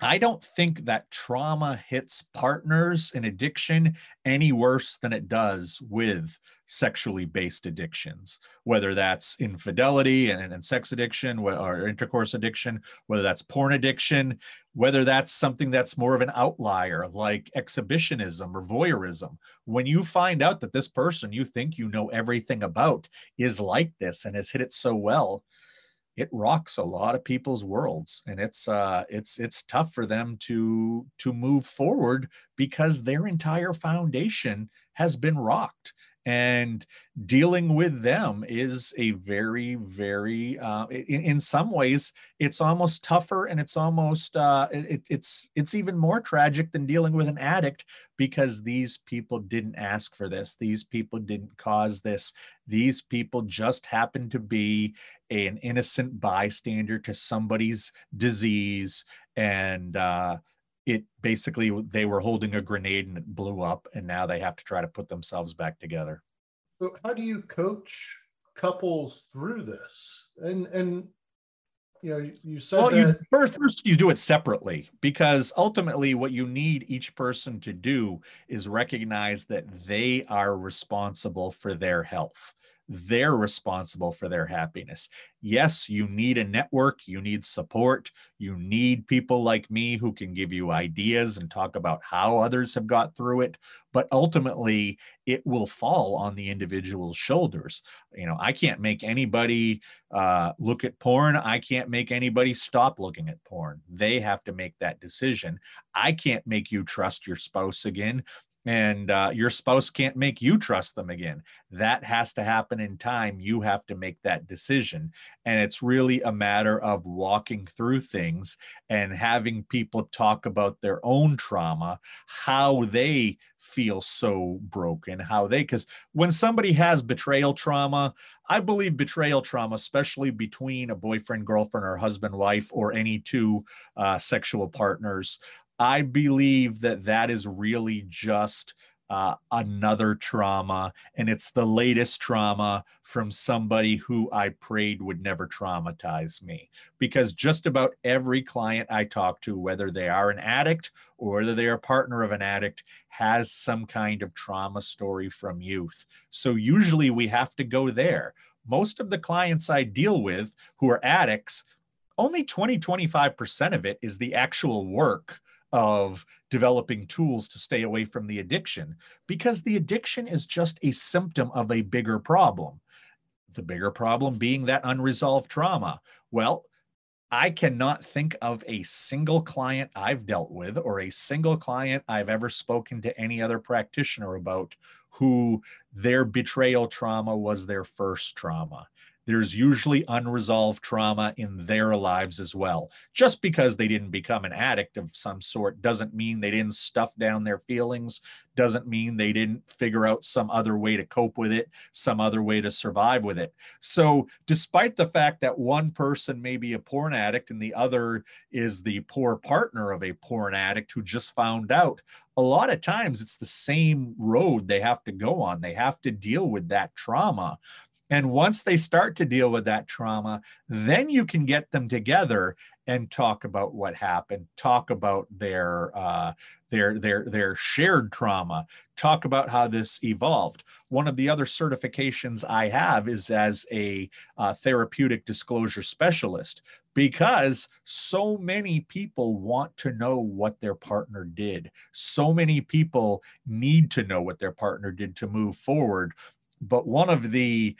I don't think that trauma hits partners in addiction any worse than it does with sexually based addictions, whether that's infidelity and, and sex addiction or intercourse addiction, whether that's porn addiction, whether that's something that's more of an outlier like exhibitionism or voyeurism. When you find out that this person you think you know everything about is like this and has hit it so well, it rocks a lot of people's worlds and it's uh it's it's tough for them to to move forward because their entire foundation has been rocked and dealing with them is a very very uh, in, in, some ways it's almost tougher and it's almost uh, it, it's it's even more tragic than dealing with an addict because these people didn't ask for this. These people didn't cause this. These people just happen to be an innocent bystander to somebody's disease. And uh, it basically they were holding a grenade and it blew up and now they have to try to put themselves back together. So how do you coach couples through this? And and you know you said well, that you, first, first you do it separately because ultimately what you need each person to do is recognize that they are responsible for their health they're responsible for their happiness. Yes, you need a network, you need support, you need people like me who can give you ideas and talk about how others have got through it, but ultimately it will fall on the individual's shoulders. You know, I can't make anybody uh, look at porn, I can't make anybody stop looking at porn. They have to make that decision. I can't make you trust your spouse again and uh, your spouse can't make you trust them again. That has to happen in time. You have to make that decision. And it's really a matter of walking through things and having people talk about their own trauma, how they feel so broken, how they, because when somebody has betrayal trauma, I believe betrayal trauma, especially between a boyfriend, girlfriend, or husband, wife, or any two uh, sexual partners, I believe that that is really just uh, another trauma, and it's the latest trauma from somebody who I prayed would never traumatize me. Because just about every client I talk to, whether they are an addict or whether they are a partner of an addict, has some kind of trauma story from youth. So usually we have to go there. Most of the clients I deal with who are addicts, only 20, 25% of it is the actual work of developing tools to stay away from the addiction because the addiction is just a symptom of a bigger problem. The bigger problem being that unresolved trauma. Well, I cannot think of a single client I've dealt with or a single client I've ever spoken to any other practitioner about who their betrayal trauma was their first trauma there's usually unresolved trauma in their lives as well. Just because they didn't become an addict of some sort doesn't mean they didn't stuff down their feelings, doesn't mean they didn't figure out some other way to cope with it, some other way to survive with it. So, despite the fact that one person may be a porn addict and the other is the poor partner of a porn addict who just found out, a lot of times it's the same road they have to go on. They have to deal with that trauma. And once they start to deal with that trauma, then you can get them together and talk about what happened, talk about their uh, their their their shared trauma, talk about how this evolved. One of the other certifications I have is as a uh, therapeutic disclosure specialist because so many people want to know what their partner did. So many people need to know what their partner did to move forward but one of the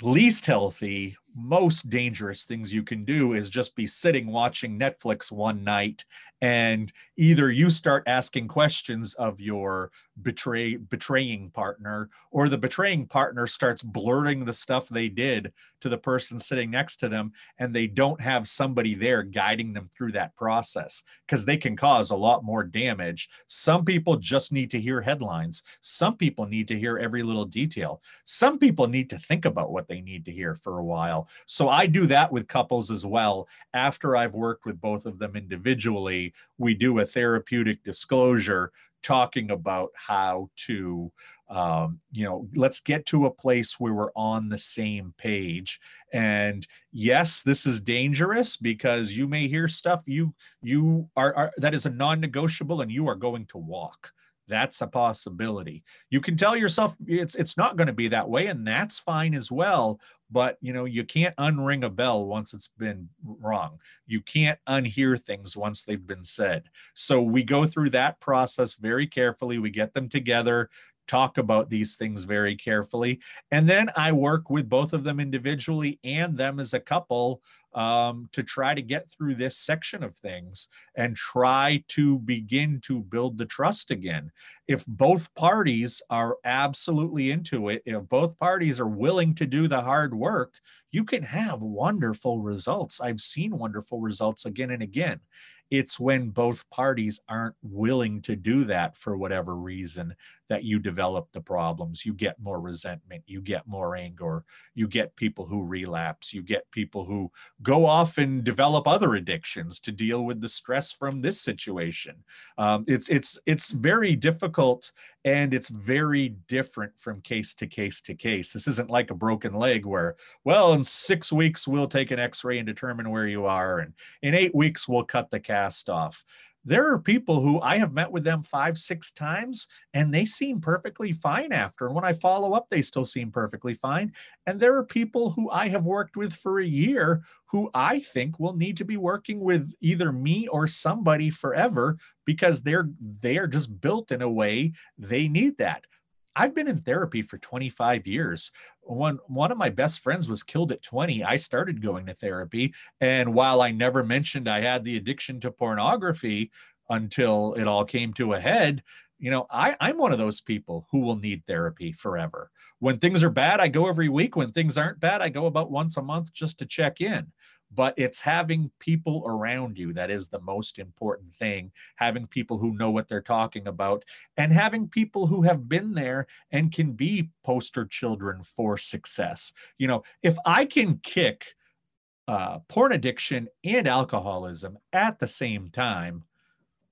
least healthy most dangerous things you can do is just be sitting watching Netflix one night and either you start asking questions of your betray betraying partner or the betraying partner starts blurting the stuff they did to the person sitting next to them and they don't have somebody there guiding them through that process because they can cause a lot more damage. Some people just need to hear headlines. Some people need to hear every little detail. Some people need to think about what they need to hear for a while so i do that with couples as well. After i've worked with both of them individually we do a therapeutic disclosure talking about how to um, you know let's get to a place where we're on the same page. And yes this is dangerous because you may hear stuff you you are, are that is a non-negotiable and you are going to walk. That's a possibility. You can tell yourself it's it's not going to be that way and that's fine as well but you know you can't unring a bell once it's been wrong. You can't unhear things once they've been said. So we go through that process very carefully. We get them together talk about these things very carefully and then i work with both of them individually and them as a couple um, to try to get through this section of things and try to begin to build the trust again. If both parties are absolutely into it, if both parties are willing to do the hard work, you can have wonderful results. I've seen wonderful results again and again. It's when both parties aren't willing to do that for whatever reason that you develop the problems. You get more resentment, you get more anger, you get people who relapse, you get people who go off and develop other addictions to deal with the stress from this situation. Um, it's it's it's very difficult and it's very different from case to case to case. This isn't like a broken leg where, well, in six weeks we'll take an X-ray and determine where you are, and in eight weeks we'll cut the cast off there are people who I have met with them five, six times, and they seem perfectly fine after. And when I follow up, they still seem perfectly fine. And there are people who I have worked with for a year who I think will need to be working with either me or somebody forever because they're they are just built in a way they need that. I've been in therapy for 25 years. One one of my best friends was killed at 20. I started going to therapy, and while I never mentioned I had the addiction to pornography until it all came to a head, you know, I, I'm one of those people who will need therapy forever. When things are bad, I go every week. When things aren't bad, I go about once a month just to check in but it's having people around you that is the most important thing having people who know what they're talking about and having people who have been there and can be poster children for success. You know if i can kick uh, porn addiction and alcoholism at the same time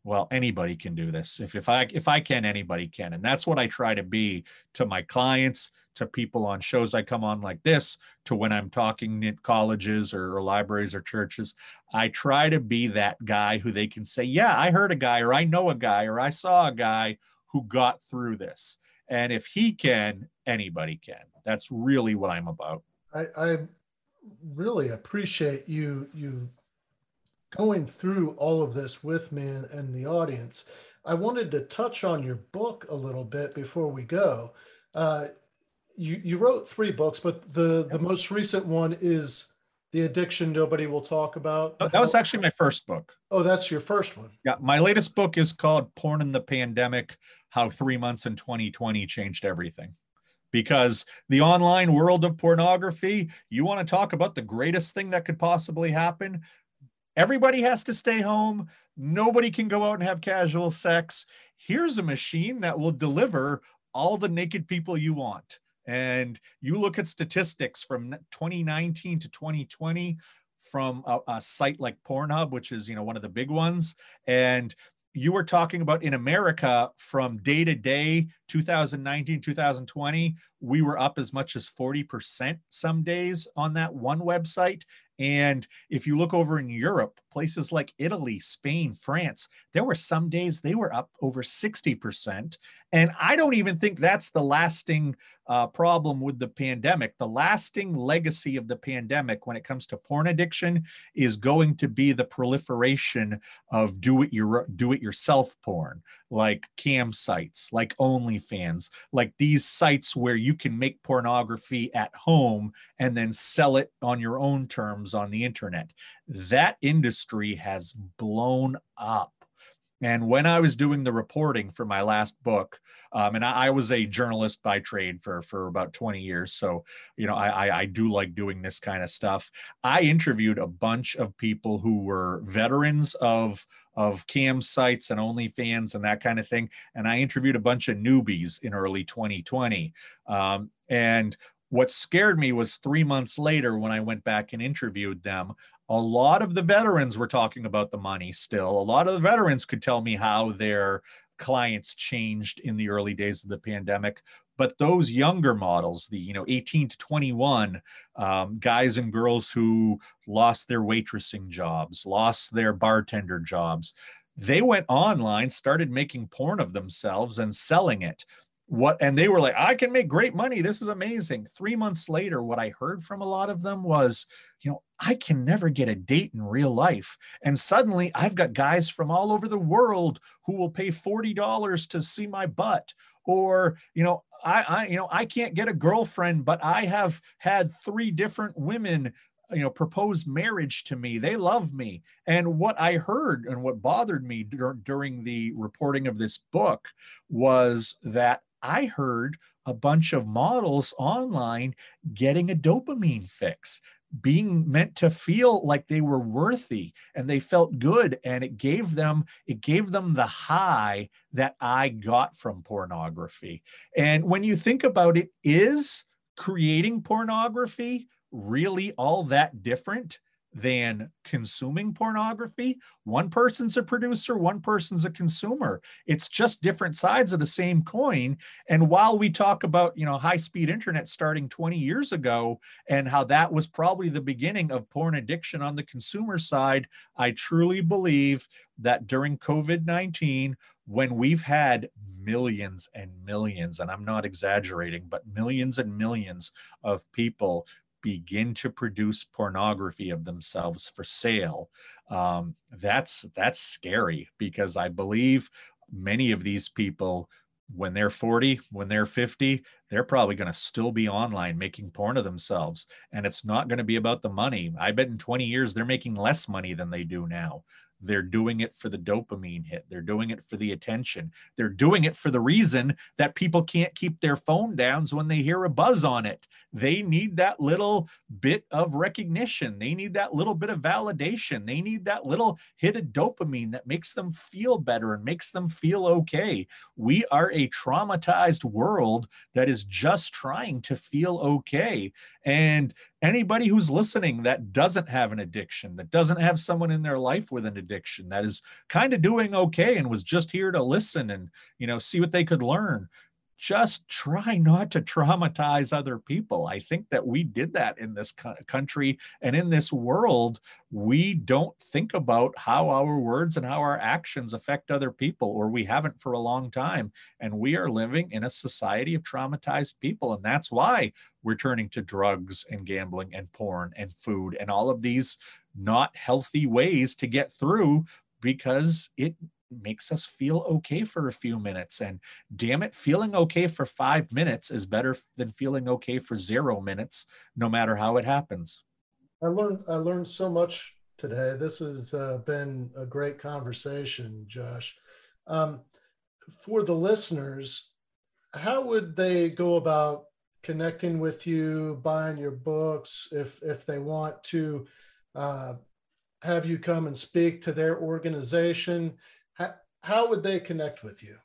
well anybody can do this. If, if i if i can anybody can. And that's what i try to be to my clients to people on shows i come on like this to when i'm talking at colleges or, or libraries or churches i try to be that guy who they can say yeah i heard a guy or i know a guy or i saw a guy who got through this. And if he can anybody can. That's really what i'm about. I, I really appreciate you you going through all of this with me and, and, the audience, I wanted to touch on your book a little bit before we go. Uh, you you wrote three books, but the the most recent one is the addiction nobody will talk about. Oh, that was actually my first book. Oh, that's your first one. Yeah, my latest book is called "Porn in the Pandemic: How Three Months in 2020 Changed Everything." Because the online world of pornography, you want to talk about the greatest thing that could possibly happen? Everybody has to stay home. Nobody can go out and have casual sex. Here's a machine that will deliver all the naked people you want. And you look at statistics from 2019 to 2020 from a, a, site like Pornhub, which is you know one of the big ones, and you were talking about in America from day to day, 2019, 2020, we were up as much as 40% some days on that one website. And if you look over in Europe, places like Italy, Spain, France, there were some days they were up over 60%. And I don't even think that's the lasting uh, problem with the pandemic. The lasting legacy of the pandemic when it comes to porn addiction is going to be the proliferation of do it your do it yourself porn like cam sites, like OnlyFans, like these sites where you can make pornography at home and then sell it on your own terms on the internet. That industry has blown up and when I was doing the reporting for my last book, um, and I, I, was a journalist by trade for for about 20 years, so you know I, I, I do like doing this kind of stuff. I interviewed a bunch of people who were veterans of of cam sites and OnlyFans and that kind of thing, and I interviewed a bunch of newbies in early 2020. Um, and what scared me was three months later when I went back and interviewed them, a lot of the veterans were talking about the money still. A lot of the veterans could tell me how their clients changed in the early days of the pandemic. But those younger models, the you know 18 to 21 um, guys and girls who lost their waitressing jobs, lost their bartender jobs, they went online, started making porn of themselves and selling it what and they were like i can make great money. This is amazing. Three months later what i heard from a lot of them was you know i can never get a date in real life. And suddenly i've got guys from all over the world who will pay $40 to see my butt. Or you know I, I you know i can't get a girlfriend but i have had three different women you know propose marriage to me. They love me. And what i heard and what bothered me dur- during the reporting of this book was that I heard a bunch of models online getting a dopamine fix being meant to feel like they were worthy and they felt good and it gave them it gave them the high that i got from pornography. And when you think about it is creating pornography really all that different than consuming pornography. One person's a producer, one person's a consumer. It's just different sides of the same coin. And while we talk about, you know, high-speed internet starting 20 years ago and how that was probably the beginning of porn addiction on the consumer side, I truly believe that during COVID-19 when we've had millions and millions, and I'm not exaggerating, but millions and millions of people begin to produce pornography of themselves for sale um, that's that's scary because i believe many of these people when they're 40 when they're 50 they're probably going to still be online making porn of themselves and it's not going to be about the money. I bet in 20 years they're making less money than they do now they're doing it for the dopamine hit. They're doing it for the attention. They're doing it for the reason that people can't keep their phone down when they hear a buzz on it. They need that little bit of recognition. They need that little bit of validation. They need that little hit of dopamine that makes them feel better and makes them feel okay. We are a traumatized world that is just trying to feel okay. And anybody who's listening that doesn't have an addiction, that doesn't have someone in their life with an addiction, that is kind of doing okay and was just here to listen and, you know, see what they could learn just try not to traumatize other people. I think that we did that in this country and in this world. We don't think about how our words and how our actions affect other people, or we haven't for a long time. And we are living in a society of traumatized people. And that's why we're turning to drugs and gambling and porn and food and all of these not healthy ways to get through because it makes us feel okay for a few minutes. And damn it, feeling okay for five minutes is better than feeling okay for zero minutes, no matter how it happens. I learned I learned so much today. This has uh, been a great conversation, Josh. Um, for the listeners, how would they go about connecting with you, buying your books, if if they want to uh, have you come and speak to their organization? How, how would they connect with you?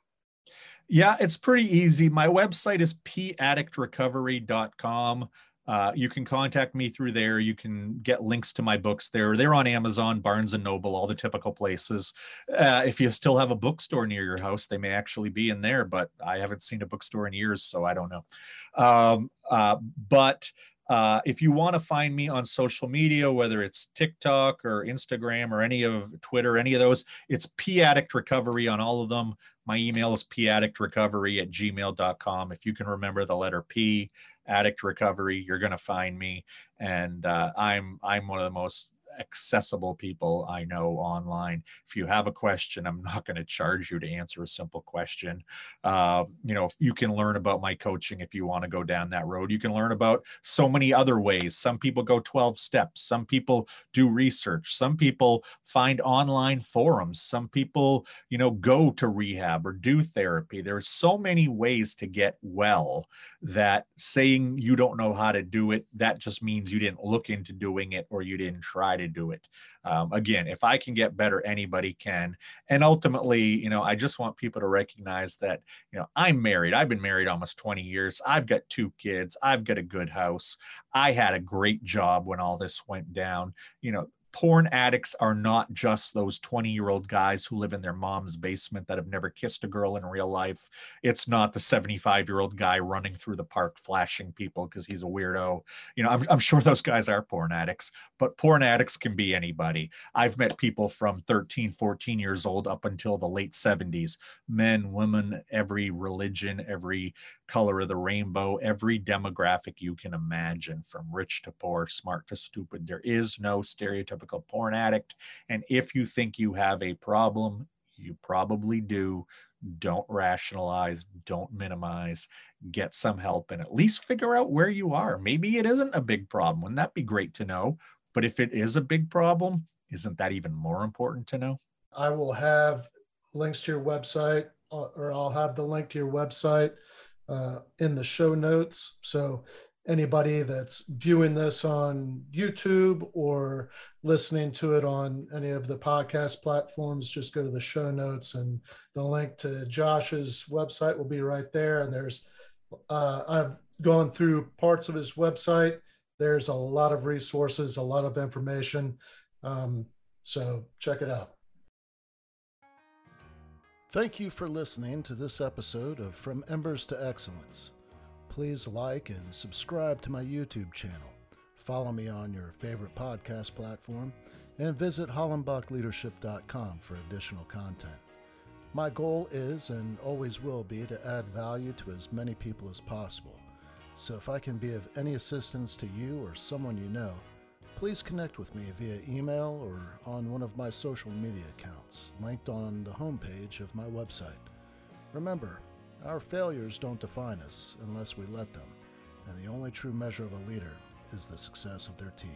Yeah, it's pretty easy. My website is paddictrecovery.com. Uh, you can contact me through there. You can get links to my books there. They're on Amazon, Barnes and Noble, all the typical places. Uh, if you still have a bookstore near your house, they may actually be in there, but I haven't seen a bookstore in years, so I don't know. Um, uh, but uh, if you want to find me on social media, whether it's TikTok or Instagram or any of Twitter, any of those, it's P Addict Recovery on all of them. My email is paddictrecovery at gmail.com. If you can remember the letter P, Addict Recovery, you're going to find me. And uh, I'm I'm one of the most accessible people I know online. If you have a question, I'm not going to charge you to answer a simple question. Uh, you know, you can learn about my coaching if you want to go down that road. You can learn about so many other ways. Some people go 12 steps, some people do research, some people find online forums, some people, you know, go to rehab or do therapy. There's so many ways to get well that saying you don't know how to do it, that just means you didn't look into doing it or you didn't try to do it. Um, again, if I can get better, anybody can. And ultimately, you know, I just want people to recognize that, you know, I'm married. I've been married almost 20 years. I've got two kids. I've got a good house. I had a great job when all this went down. You know, porn addicts are not just those 20 year old guys who live in their mom's basement that have never kissed a girl in real life. It's not the 75 year old guy running through the park flashing people because he's a weirdo. You know, I'm, I'm, sure those guys are porn addicts, but porn addicts can be anybody. I've met people from 13, 14 years old up until the late 70s men, women, every religion, every color of the rainbow, every demographic you can imagine, from rich to poor, smart to stupid. There is no stereotypical porn addict. And if you think you have a problem, you probably do. Don't rationalize, don't minimize, get some help, and at least figure out where you are. Maybe it isn't a big problem. Wouldn't that be great to know? But if it is a big problem, isn't that even more important to know? I will have links to your website, uh, or I'll have the link to your website uh, in the show notes. So anybody that's viewing this on YouTube or listening to it on any of the podcast platforms, just go to the show notes and the link to Josh's website will be right there. And there's, uh, I've gone through parts of his website. There's a lot of resources, a lot of information. Um, so check it out. Thank you for listening to this episode of From Embers to Excellence. Please like and subscribe to my YouTube channel. Follow me on your favorite podcast platform and visit hollenbachleadership.com for additional content. My goal is and always will be to add value to as many people as possible. So if I can be of any assistance to you or someone you know, please connect with me via email or on one of my social media accounts, linked on the homepage of my website. Remember, our failures don't define us unless we let them, and the only true measure of a leader is the success of their team.